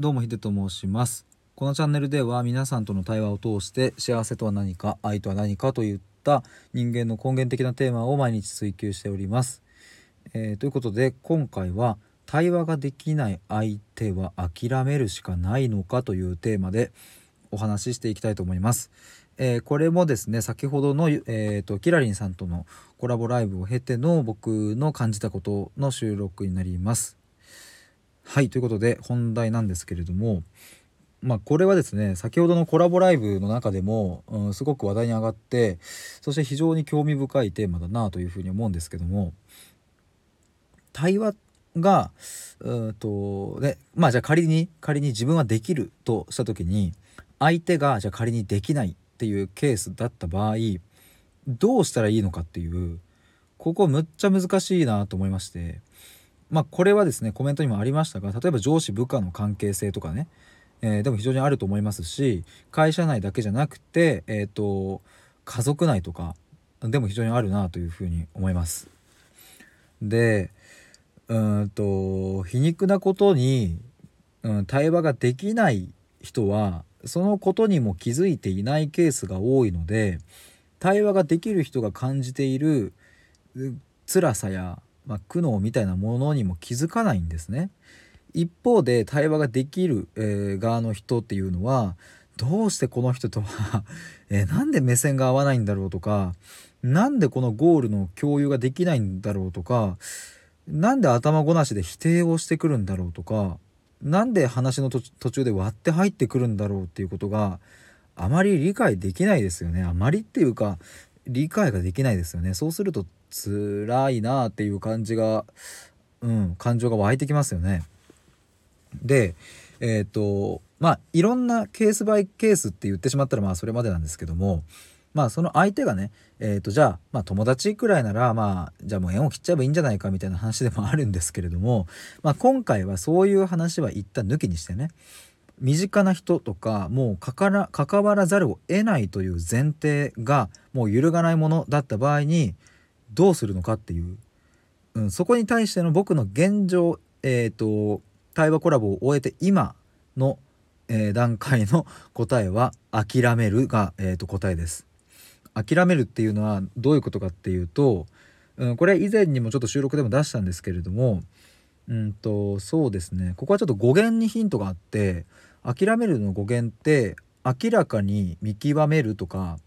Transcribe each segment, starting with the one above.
どうもヒデと申します。このチャンネルでは皆さんとの対話を通して幸せとは何か愛とは何かといった人間の根源的なテーマを毎日追求しております、えーということで今回は対話ができない相手は諦めるしかないのかというテーマでお話ししていきたいと思います、えーこれもですね先ほどの、えー、とキラリンさんとのコラボライブを経ての僕の感じたことの収録になります。はいということで本題なんですけれどもまあこれはですね先ほどのコラボライブの中でも、うん、すごく話題に上がってそして非常に興味深いテーマだなというふうに思うんですけども対話がうんとねまあじゃあ仮に仮に自分はできるとした時に相手がじゃあ仮にできないっていうケースだった場合どうしたらいいのかっていうここむっちゃ難しいなと思いましてまあこれはですねコメントにもありましたが例えば上司部下の関係性とかね、えーでも非常にあると思いますし会社内だけじゃなくて、えー、と家族内とかでも非常にあるなというふうに思います。でうんと皮肉なことに、うん、対話ができない人はそのことにも気づいていないケースが多いので対話ができる人が感じている辛さや、まあ、苦悩みたいなものにも気づかないんですね。一方で対話ができる、えー側の人っていうのはどうしてこの人とは、えーなんで目線が合わないんだろうとかなんでこのゴールの共有ができないんだろうとかなんで頭ごなしで否定をしてくるんだろうとかなんで話の途中で割って入ってくるんだろうっていうことがあまり理解できないですよねあまりっていうか理解ができないですよねそうすると辛いなっていう感じがうん感情が湧いてきますよね。でえっ、とまあいろんなケースバイケースって言ってしまったらまあそれまでなんですけどもまあその相手がねえー、とじゃあまあ友達くらいならまあじゃあもう縁を切っちゃえばいいんじゃないかみたいな話でもあるんですけれども、まあ、今回はそういう話は一旦抜きにしてね身近な人とかもうかから関わらざるを得ないという前提がもう揺るがないものだった場合にどうするのかっていう、うん、そこに対しての僕の現状えっ、と対話コラボを終えて今の、えー段階の 答えは「諦めるが」えーと答えです。諦めるっていうのはどういうことかっていうと、うん、これ以前にもちょっと収録でも出したんですけれどもうんとそうですねここはちょっと語源にヒントがあって諦めるの語源って明らかに見極めるとか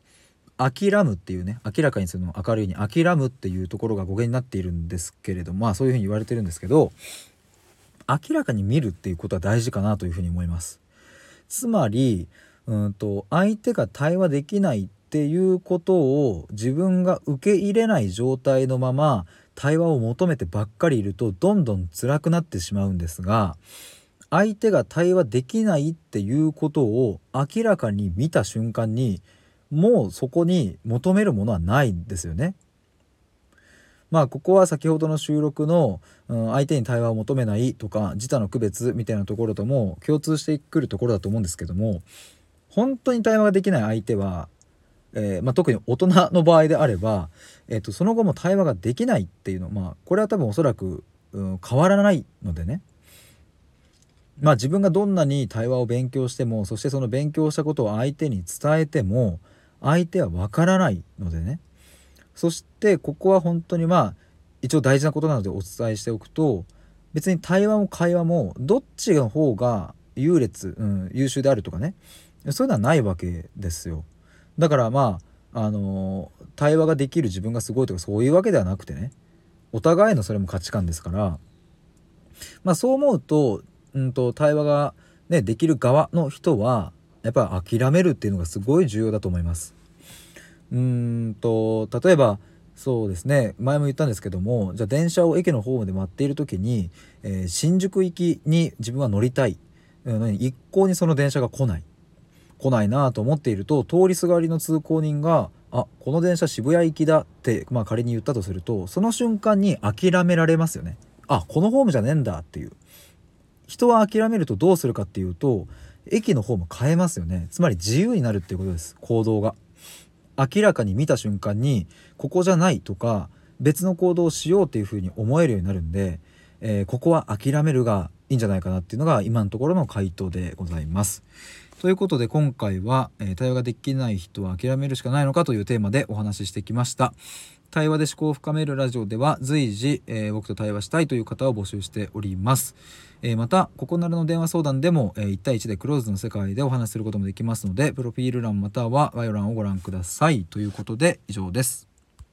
諦むっていうね明らかにするの明るいに諦むっていうところが語源になっているんですけれどもまあそういうふうに言われてるんですけど明らかに見るっていうことは大事かなというふうに思います。つまりうんと相手が対話できないっていうことを自分が受け入れない状態のまま対話を求めてばっかりいるとどんどん辛くなってしまうんですが相手が対話できないっていうことを明らかに見た瞬間にもうそこに求めるものはないんですよね。まあここは先ほどの収録の、うん、相手に対話を求めないとか自他の区別みたいなところとも共通してくるところだと思うんですけども本当に対話ができない相手は、えーまあ、特に大人の場合であれば、えー、とその後も対話ができないっていうのまあこれは多分おそらく、うん、変わらないのでねまあ自分がどんなに対話を勉強してもそしてその勉強したことを相手に伝えても相手はわからないのでね。そしてここは本当にまあ一応大事なことなのでお伝えしておくと別に対話も会話もどっちの方が優劣、うん、優秀であるとかね。そういうのはないわけですよ。だからまああの対話ができる自分がすごいとかそういうわけではなくてね。お互いのそれも価値観ですから。まあそう思うと,、うん、と対話が、ね、できる側の人はやっぱ諦めるっていうのがすごい重要だと思います。うんと例えばそうですね前も言ったんですけどもじゃあ電車を駅のホームで待っている時に、えー新宿行きに自分は乗りたい、うん一向にその電車が来ない来ないなと思っていると通りすがりの通行人が「あこの電車渋谷行きだ」って、まあ、仮に言ったとするとその瞬間に諦められますよね。あこのホームじゃねえんだっていう。人は諦めるとどうするかっていうと駅の方も変えますよね。つまり自由になるっていうことです。行動が。明らかに見た瞬間にここじゃないとか別の行動をしようっていうふうに思えるようになるんで、えーここは諦めるがいいんじゃないかなっていうのが今のところの回答でございます。ということで今回は、えー、対話ができない人は諦めるしかないのかというテーマでお話ししてきました。対話で思考を深めるラジオでは随時、えー、僕と対話したいという方を募集しております。えー、また、ここならの電話相談でも、えー、1対1でクローズの世界でお話しすることもできますので、プロフィール欄または概要欄をご覧ください。ということで以上です。